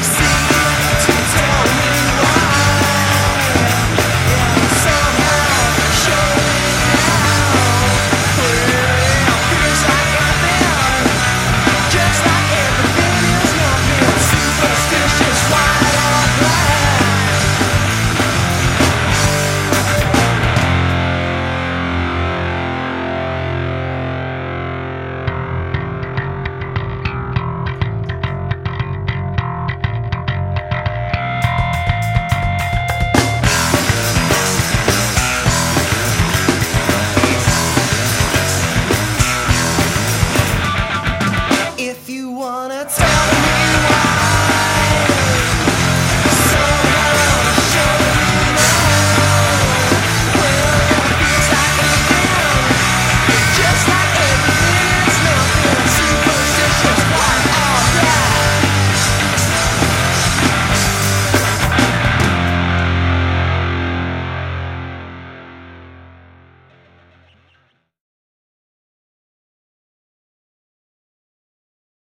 See